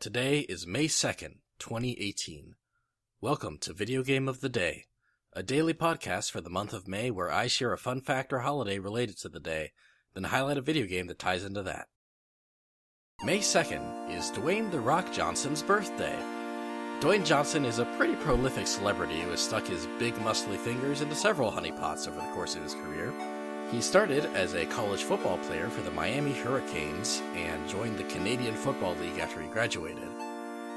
Today is May 2nd, 2018. Welcome to Video Game of the Day, a daily podcast for the month of May where I share a fun fact or holiday related to the day, then highlight a video game that ties into that. May 2nd is Dwayne The Rock Johnson's birthday. Dwayne Johnson is a pretty prolific celebrity who has stuck his big muscly fingers into several honeypots over the course of his career. He started as a college football player for the Miami Hurricanes and joined the Canadian Football League after he graduated.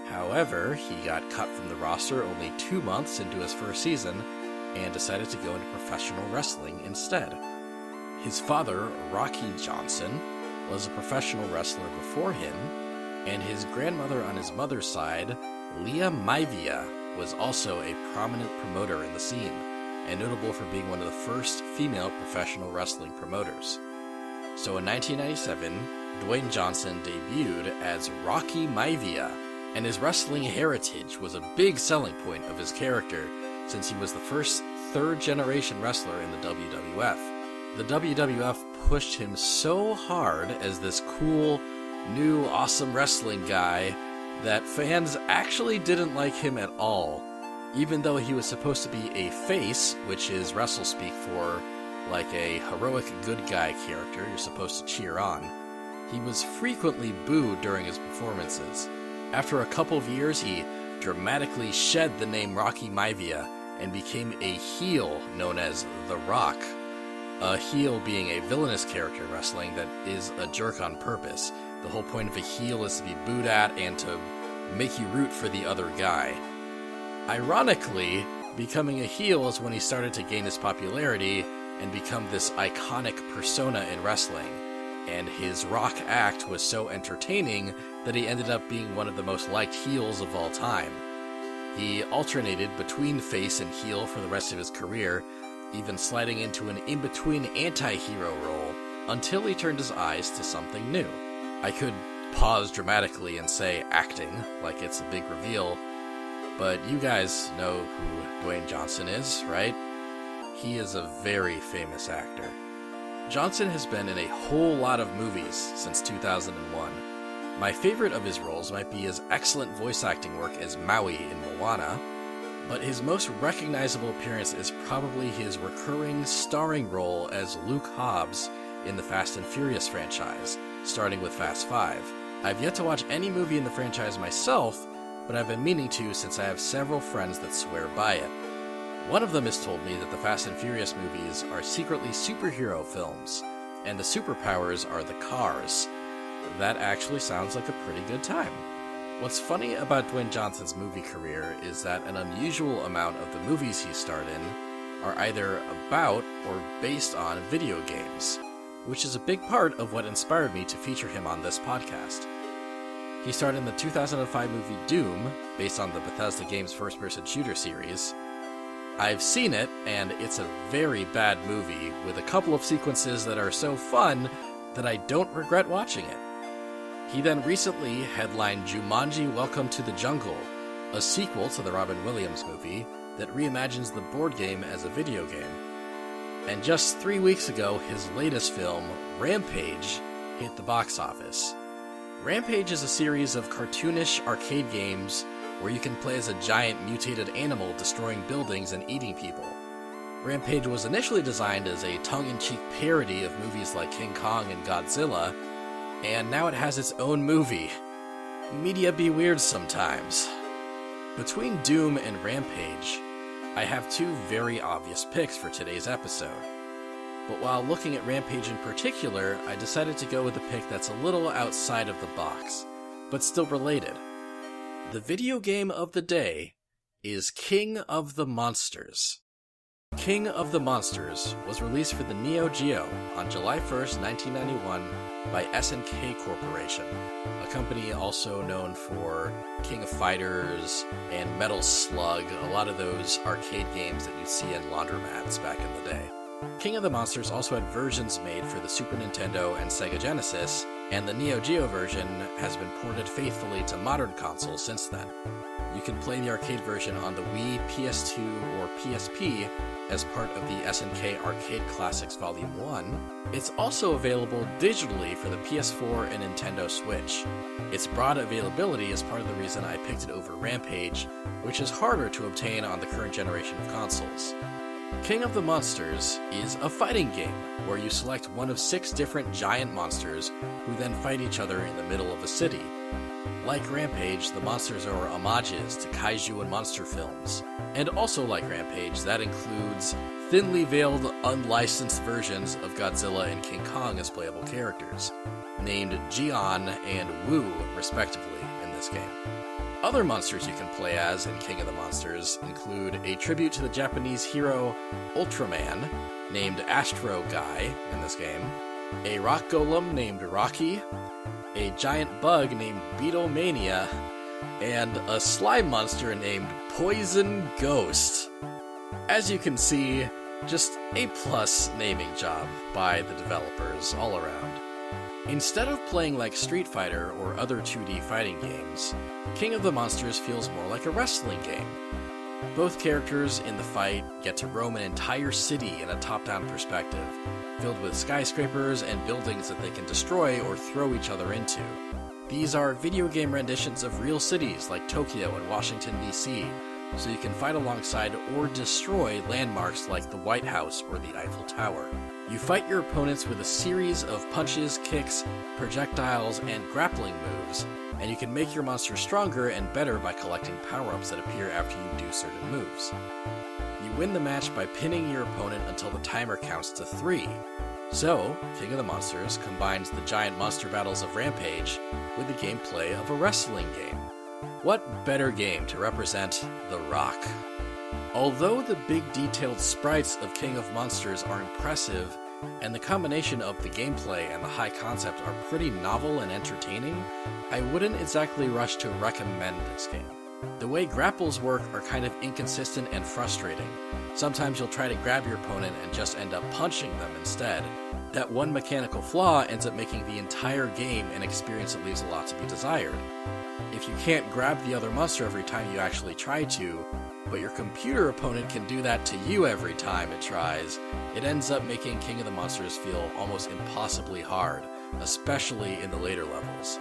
However, he got cut from the roster only two months into his first season and decided to go into professional wrestling instead. His father, Rocky Johnson, was a professional wrestler before him, and his grandmother on his mother's side, Lia Maivia, was also a prominent promoter in the scene and notable for being one of the first female professional wrestling promoters. So in 1997, Dwayne Johnson debuted as Rocky Maivia, and his wrestling heritage was a big selling point of his character since he was the first third generation wrestler in the WWF. The WWF pushed him so hard as this cool, new, awesome wrestling guy that fans actually didn't like him at all even though he was supposed to be a face, which is wrestle speak for like a heroic good guy character you're supposed to cheer on, he was frequently booed during his performances. After a couple of years, he dramatically shed the name Rocky Maivia and became a heel known as The Rock. A heel being a villainous character in wrestling that is a jerk on purpose. The whole point of a heel is to be booed at and to make you root for the other guy. Ironically, becoming a heel is when he started to gain his popularity and become this iconic persona in wrestling. And his rock act was so entertaining that he ended up being one of the most liked heels of all time. He alternated between face and heel for the rest of his career, even sliding into an in between anti hero role until he turned his eyes to something new. I could pause dramatically and say acting, like it's a big reveal, but you guys know who Dwayne Johnson is, right? He is a very famous actor. Johnson has been in a whole lot of movies since 2001. My favorite of his roles might be his excellent voice acting work as Maui in Moana, but his most recognizable appearance is probably his recurring starring role as Luke Hobbs in the Fast and Furious franchise, starting with Fast 5. I've yet to watch any movie in the franchise myself, but I've been meaning to since I have several friends that swear by it. One of them has told me that the Fast and Furious movies are secretly superhero films, and the superpowers are the cars. That actually sounds like a pretty good time. What's funny about Dwayne Johnson's movie career is that an unusual amount of the movies he starred in are either about or based on video games, which is a big part of what inspired me to feature him on this podcast. He starred in the 2005 movie Doom, based on the Bethesda Games first person shooter series. I've seen it, and it's a very bad movie with a couple of sequences that are so fun that I don't regret watching it. He then recently headlined Jumanji Welcome to the Jungle, a sequel to the Robin Williams movie that reimagines the board game as a video game. And just three weeks ago, his latest film, Rampage, hit the box office. Rampage is a series of cartoonish arcade games where you can play as a giant mutated animal destroying buildings and eating people. Rampage was initially designed as a tongue in cheek parody of movies like King Kong and Godzilla, and now it has its own movie. Media be weird sometimes. Between Doom and Rampage, I have two very obvious picks for today's episode. But while looking at Rampage in particular, I decided to go with a pick that's a little outside of the box, but still related. The video game of the day is King of the Monsters. King of the Monsters was released for the Neo Geo on July 1st, 1991 by SNK Corporation, a company also known for King of Fighters and Metal Slug, a lot of those arcade games that you'd see in laundromats back in the day. King of the Monsters also had versions made for the Super Nintendo and Sega Genesis, and the Neo Geo version has been ported faithfully to modern consoles since then. You can play the arcade version on the Wii, PS2, or PSP as part of the SNK Arcade Classics Volume 1. It's also available digitally for the PS4 and Nintendo Switch. Its broad availability is part of the reason I picked it over Rampage, which is harder to obtain on the current generation of consoles. King of the Monsters is a fighting game where you select one of six different giant monsters who then fight each other in the middle of a city. Like Rampage, the monsters are homages to kaiju and monster films. And also like Rampage, that includes thinly veiled, unlicensed versions of Godzilla and King Kong as playable characters, named Geon and Woo, respectively, in this game. Other monsters you can play as in King of the Monsters include a tribute to the Japanese hero Ultraman, named Astro Guy in this game, a rock golem named Rocky, a giant bug named Beetlemania, and a slime monster named Poison Ghost. As you can see, just a plus naming job by the developers all around. Instead of playing like Street Fighter or other 2D fighting games, King of the Monsters feels more like a wrestling game. Both characters in the fight get to roam an entire city in a top down perspective, filled with skyscrapers and buildings that they can destroy or throw each other into. These are video game renditions of real cities like Tokyo and Washington, D.C., so you can fight alongside or destroy landmarks like the White House or the Eiffel Tower. You fight your opponents with a series of punches, kicks, projectiles, and grappling moves, and you can make your monster stronger and better by collecting power ups that appear after you do certain moves. You win the match by pinning your opponent until the timer counts to three. So, King of the Monsters combines the giant monster battles of Rampage with the gameplay of a wrestling game. What better game to represent The Rock? Although the big detailed sprites of King of Monsters are impressive, and the combination of the gameplay and the high concept are pretty novel and entertaining, I wouldn't exactly rush to recommend this game. The way grapples work are kind of inconsistent and frustrating. Sometimes you'll try to grab your opponent and just end up punching them instead. That one mechanical flaw ends up making the entire game an experience that leaves a lot to be desired. If you can't grab the other monster every time you actually try to, but your computer opponent can do that to you every time it tries, it ends up making King of the Monsters feel almost impossibly hard, especially in the later levels.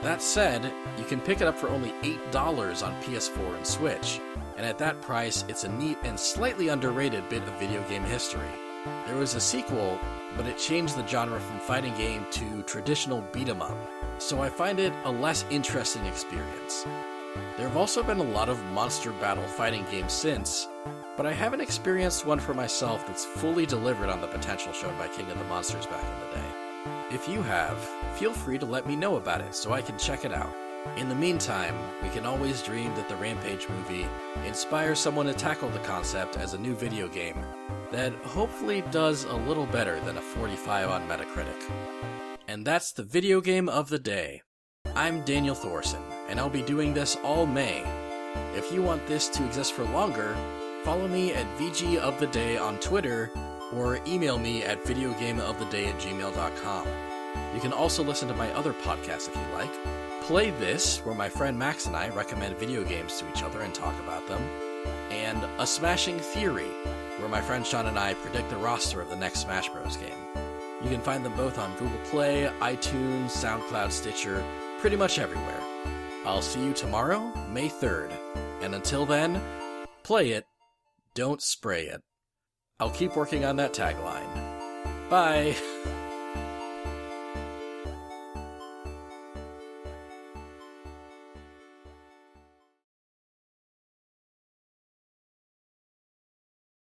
That said, you can pick it up for only $8 on PS4 and Switch, and at that price, it's a neat and slightly underrated bit of video game history. There was a sequel, but it changed the genre from fighting game to traditional beat 'em up, so I find it a less interesting experience. There have also been a lot of monster battle fighting games since, but I haven't experienced one for myself that's fully delivered on the potential shown by King of the Monsters back in the day. If you have, feel free to let me know about it so I can check it out. In the meantime, we can always dream that the Rampage movie inspires someone to tackle the concept as a new video game that hopefully does a little better than a 45 on Metacritic. And that's the video game of the day. I'm Daniel Thorson, and I'll be doing this all May. If you want this to exist for longer, follow me at VG of the Day on Twitter or email me at videogameoftheday at gmail.com. You can also listen to my other podcasts if you like. Play This, where my friend Max and I recommend video games to each other and talk about them, and A Smashing Theory, where my friend Sean and I predict the roster of the next Smash Bros. game. You can find them both on Google Play, iTunes, SoundCloud, Stitcher, pretty much everywhere. I'll see you tomorrow, May 3rd. And until then, play it, don't spray it. I'll keep working on that tagline. Bye!